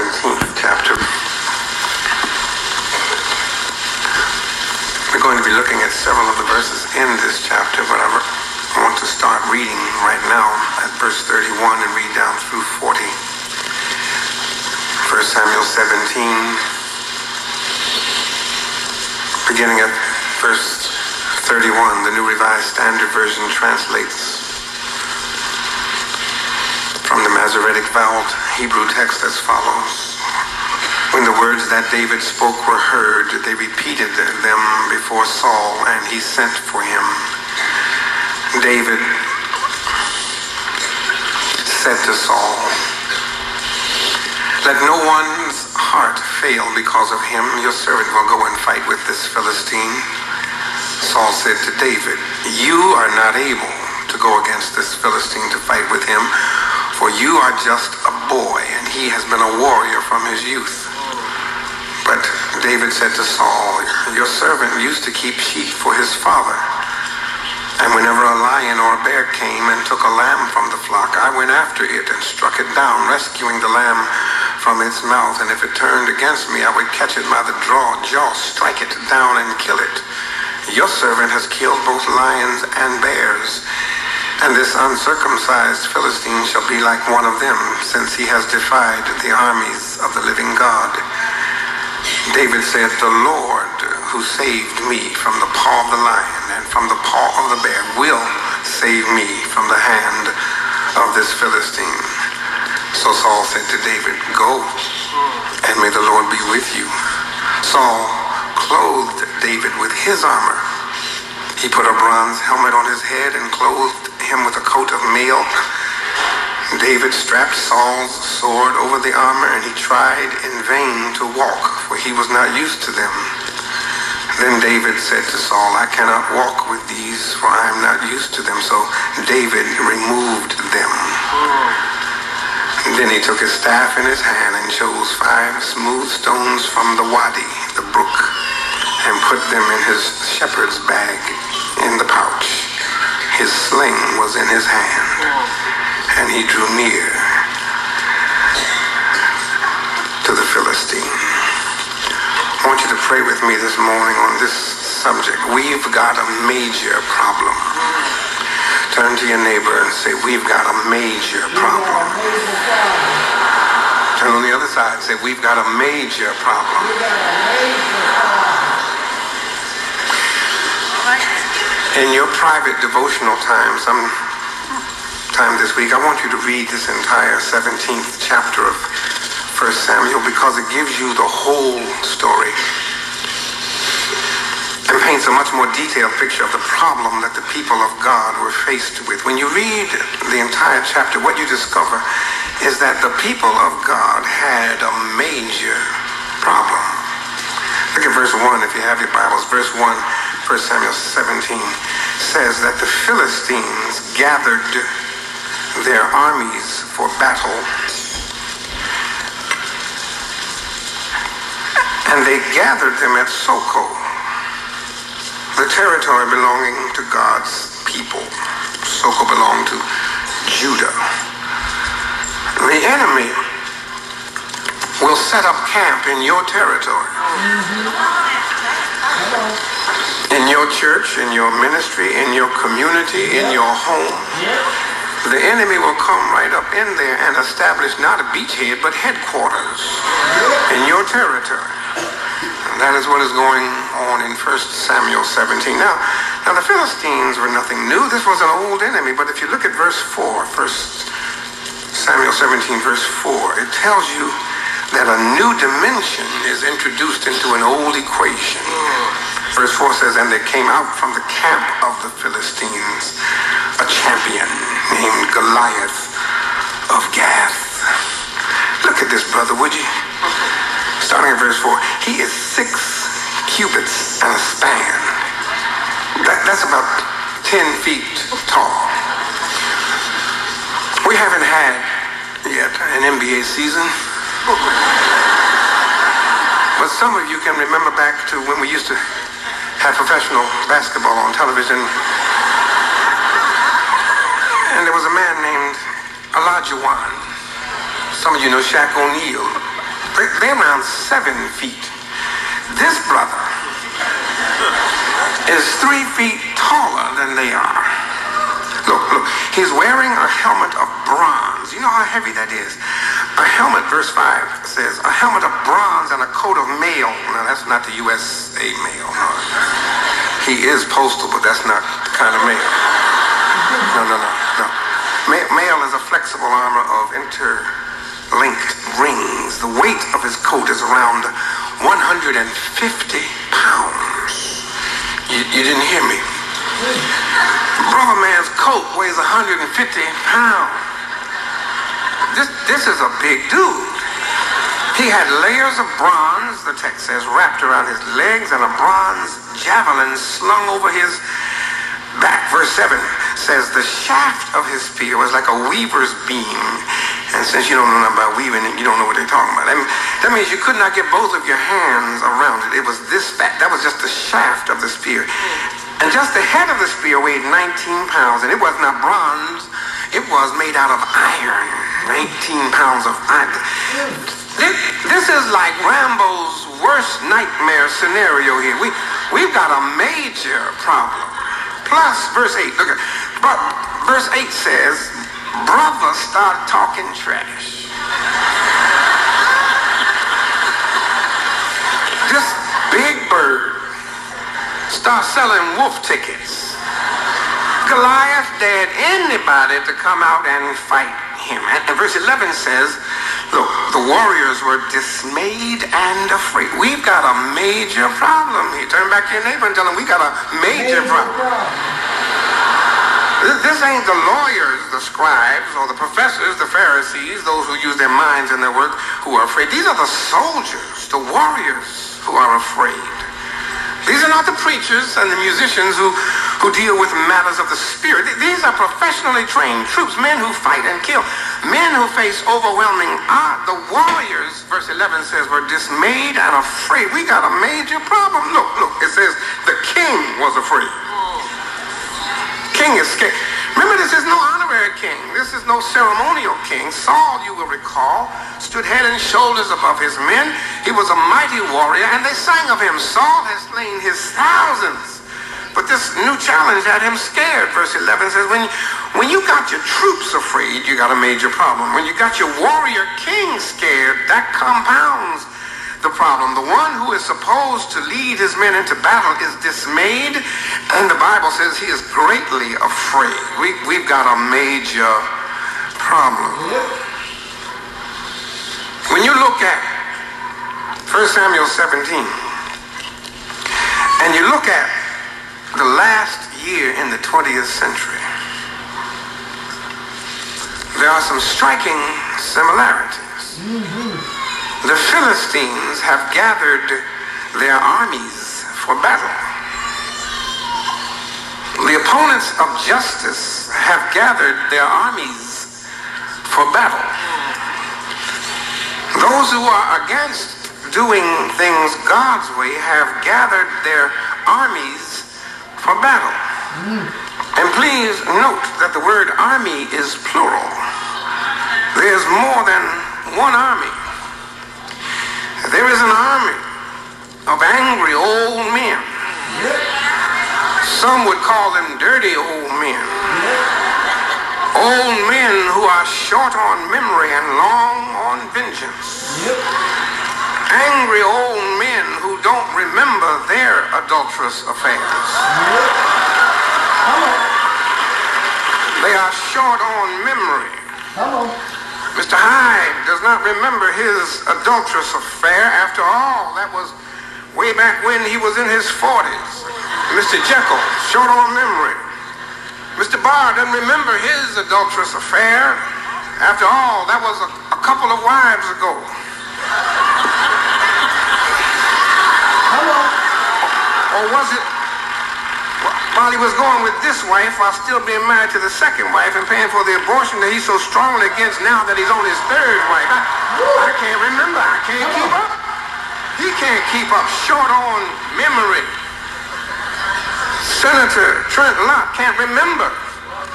17th chapter. We're going to be looking at several of the verses in this chapter, but I want to start reading right now at verse 31 and read down through 40. 1 Samuel 17, beginning at verse 31, the New Revised Standard Version translates from the Masoretic vowel Hebrew text as follows. When the words that David spoke were heard, they repeated them before Saul, and he sent for him. David said to Saul, Let no one's heart fail because of him. Your servant will go and fight with this Philistine. Saul said to David, You are not able to go against this Philistine to fight with him, for you are just a boy, and he has been a warrior from his youth. But David said to Saul, Your servant used to keep sheep for his father. And whenever a lion or a bear came and took a lamb from the flock, I went after it and struck it down, rescuing the lamb from its mouth. And if it turned against me, I would catch it by the draw, jaw, strike it down, and kill it. Your servant has killed both lions and bears. And this uncircumcised Philistine shall be like one of them, since he has defied the armies of the living God. David said, The Lord who saved me from the paw of the lion and from the paw of the bear will save me from the hand of this Philistine. So Saul said to David, Go, and may the Lord be with you. Saul clothed David with his armor. He put a bronze helmet on his head and clothed him with a coat of mail. David strapped Saul's sword over the armor, and he tried in vain to walk, for he was not used to them. Then David said to Saul, I cannot walk with these, for I am not used to them. So David removed them. And then he took his staff in his hand and chose five smooth stones from the wadi, the brook, and put them in his shepherd's bag in the pouch. His sling was in his hand, and he drew near to the Philistine. I want you to pray with me this morning on this subject. We've got a major problem. Turn to your neighbor and say, We've got a major problem. Turn on the other side and say, We've got a major problem. In your private devotional time, some um, time this week, I want you to read this entire 17th chapter of 1 Samuel because it gives you the whole story and paints a much more detailed picture of the problem that the people of God were faced with. When you read the entire chapter, what you discover is that the people of God had a major problem. Look at verse 1 if you have your Bibles. Verse 1, 1 Samuel 17 says that the Philistines gathered their armies for battle and they gathered them at Socoh, the territory belonging to God's people. Socoh belonged to Judah. The enemy will set up camp in your territory. Mm-hmm. In your church, in your ministry, in your community, in your home. The enemy will come right up in there and establish not a beachhead, but headquarters in your territory. And that is what is going on in 1 Samuel 17. Now, now the Philistines were nothing new. This was an old enemy, but if you look at verse 4, 1 Samuel 17, verse 4, it tells you that a new dimension is introduced into an old equation. Mm. Verse 4 says, And there came out from the camp of the Philistines a champion named Goliath of Gath. Look at this, brother, would you? Starting at verse 4. He is six cubits and a span. That, that's about 10 feet tall. We haven't had yet an NBA season. But some of you can remember back to when we used to have professional basketball on television. And there was a man named Olajuwon. Some of you know Shaq O'Neal. They're around seven feet. This brother is three feet taller than they are. Look, look, he's wearing a helmet of bronze. You know how heavy that is? A helmet, verse 5 says, a helmet of bronze and a coat of mail. Now, that's not the USA mail. No. He is postal, but that's not the kind of mail. No, no, no, no. Mail is a flexible armor of interlinked rings. The weight of his coat is around 150 pounds. You, you didn't hear me. Brother man's coat weighs 150 pounds. This, this is a big dude. He had layers of bronze, the text says, wrapped around his legs and a bronze javelin slung over his back. Verse 7 says, the shaft of his spear was like a weaver's beam. And since you don't know nothing about weaving, you don't know what they're talking about. That, that means you could not get both of your hands around it. It was this fat. That was just the shaft of the spear. And just the head of the spear weighed 19 pounds. And it was not bronze. It was made out of iron. 19 pounds of iron. This, this is like Rambo's worst nightmare scenario here. We, we've got a major problem. Plus, verse 8, look at, but verse 8 says, brother start talking trash. this big bird start selling wolf tickets. Goliath dared anybody to come out and fight him. And verse 11 says, look, the warriors were dismayed and afraid. We've got a major problem here. Turn back to your neighbor and tell him we got a major, major problem. problem. This ain't the lawyers, the scribes, or the professors, the Pharisees, those who use their minds in their work, who are afraid. These are the soldiers, the warriors who are afraid. These are not the preachers and the musicians who, who deal with matters of the spirit. These are professionally trained troops, men who fight and kill, men who face overwhelming odds. The warriors, verse 11 says, were dismayed and afraid. We got a major problem. Look, look, it says the king was afraid king is scared. Remember, this is no honorary king. This is no ceremonial king. Saul, you will recall, stood head and shoulders above his men. He was a mighty warrior, and they sang of him, Saul has slain his thousands. But this new challenge had him scared. Verse 11 says, when, when you got your troops afraid, you got a major problem. When you got your warrior king scared, that compounds the problem. The one who is supposed to lead his men into battle is dismayed, and the Bible says he is greatly afraid. We, we've got a major problem. When you look at 1 Samuel 17, and you look at the last year in the 20th century, there are some striking similarities. Mm-hmm. The Philistines have gathered their armies for battle. The opponents of justice have gathered their armies for battle. Those who are against doing things God's way have gathered their armies for battle. And please note that the word army is plural. There's more than one army. There is an army of angry old men. Some would call them dirty old men. Old men who are short on memory and long on vengeance. Angry old men who don't remember their adulterous affairs. They are short on memory. Mr. Hyde does not remember his adulterous affair. After all, that was way back when he was in his 40s. Mr. Jekyll, short on memory. Mr. Barr doesn't remember his adulterous affair. After all, that was a, a couple of wives ago. Hello? Or was it while he was going with this wife while still being married to the second wife and paying for the abortion that he's so strongly against now that he's on his third wife. I, I can't remember. I can't keep up. He can't keep up. Short on memory. Senator Trent Lott can't remember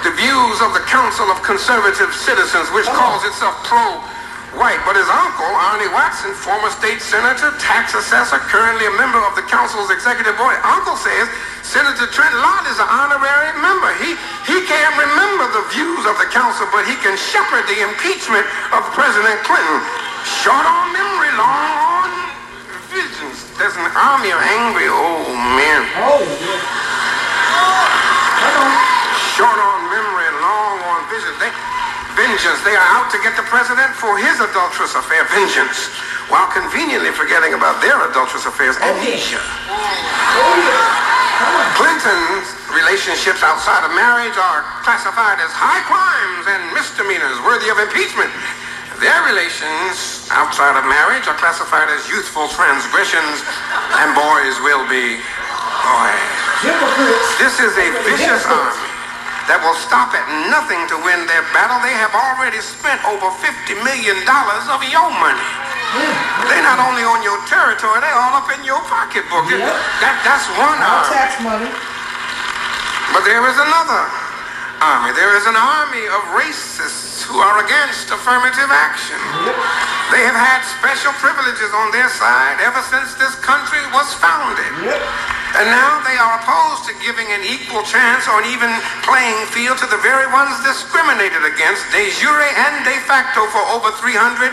the views of the Council of Conservative Citizens, which calls itself pro white, but his uncle, Arnie Watson, former state senator, tax assessor, currently a member of the council's executive board, uncle says Senator Trent Lott is an honorary member. He, he can't remember the views of the council, but he can shepherd the impeachment of President Clinton. Short on memory, long on visions. There's an army of angry old men. Oh, yeah. Short on memory, long on vision. They, vengeance. They are out to get the president for his adulterous affair, vengeance, while conveniently forgetting about their adulterous affairs, amnesia. Clinton's relationships outside of marriage are classified as high crimes and misdemeanors worthy of impeachment. Their relations outside of marriage are classified as youthful transgressions, and boys will be boys. This is a vicious army that will stop at nothing to win their battle. They have already spent over $50 million of your money. They're not only on your territory, they're all up in your pocketbook. Yep. That, that's one army. tax money. But there is another army. There is an army of racists who are against affirmative action. Yep. They have had special privileges on their side ever since this country was founded. Yep. And now they are opposed to giving an equal chance or an even playing field to the very ones discriminated against de jure and de facto for over 300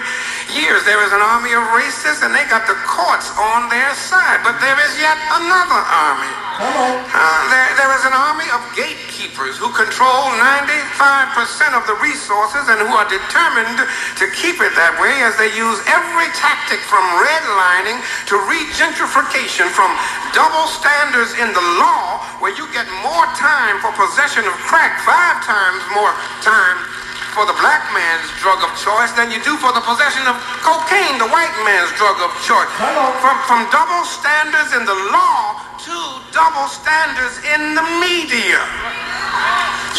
years. There is an army of racists and they got the courts on their side. But there is yet another army. On. Uh, there, there is an army of gatekeepers who control 95% of the resources and who are determined to keep it that way as they use every tactic from redlining to regentrification, from double standards in the law where you get more time for possession of crack, five times more time for the black man's drug of choice than you do for the possession of cocaine, the white man's drug of choice. On. From, from double standards in the law to double standards in the media.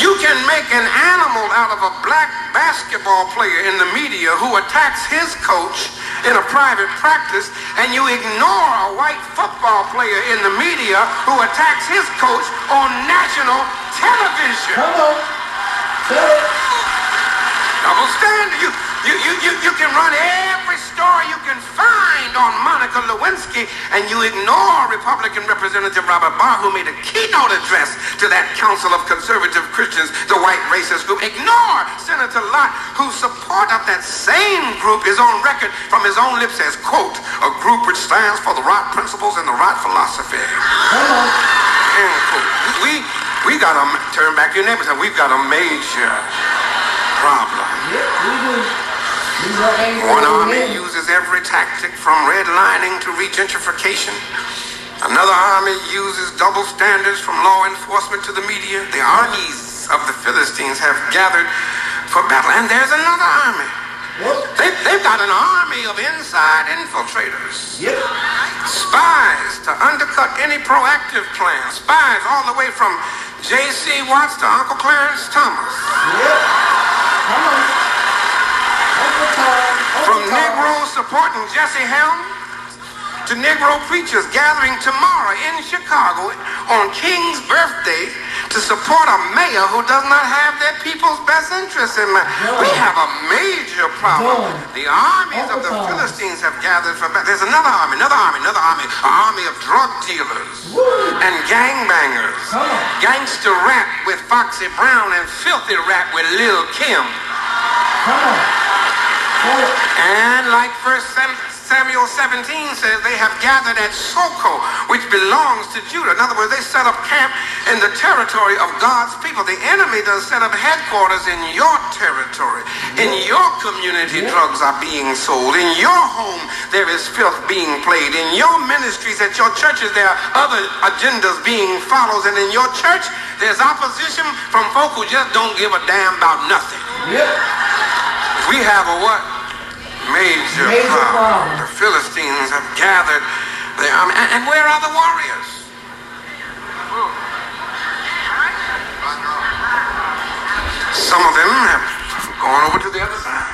You can make an animal out of a black basketball player in the media who attacks his coach in a private practice, and you ignore a white football player in the media who attacks his coach on national television. Come on. Double standard. You, you, you, you, you can run every story you can find on Monica Lewinsky, and you ignore Republican Representative Robert Barr, who made a keynote address to that Council of Conservative Christians, the white racist group. Ignore Senator Lott, whose support of that same group is on record from his own lips as, quote, a group which stands for the right principles and the right philosophy. End quote. We, we got to turn back your neighbors, and we've got a major problem. Yep, we do. These are angry One army uses every tactic from redlining to regentrification. Another army uses double standards from law enforcement to the media. The armies of the Philistines have gathered for battle. And there's another army. Yep. They, they've got an army of inside infiltrators. Yep. Spies to undercut any proactive plan. Spies all the way from J.C. Watts to Uncle Clarence Thomas. Yep. Come on. From. Negroes supporting Jesse Helm to Negro preachers gathering tomorrow in Chicago on King's birthday to support a mayor who does not have their people's best interests in mind. No. We have a major problem. No. The armies of the Tom. Philistines have gathered for battle. There's another army, another army, another army, an army of drug dealers Woo. and gangbangers. Gangster rap with Foxy Brown and filthy rap with Lil Kim. Come on. And like First Samuel 17 says, they have gathered at Socoh, which belongs to Judah. In other words, they set up camp in the territory of God's people. The enemy does set up headquarters in your territory. In your community, drugs are being sold. In your home, there is filth being played. In your ministries, at your churches, there are other agendas being followed. And in your church, there's opposition from folk who just don't give a damn about nothing. Yep. We have a what? Major, Major problem. problem. The Philistines have gathered their army. And, and where are the warriors? Some of them have gone over to the other side.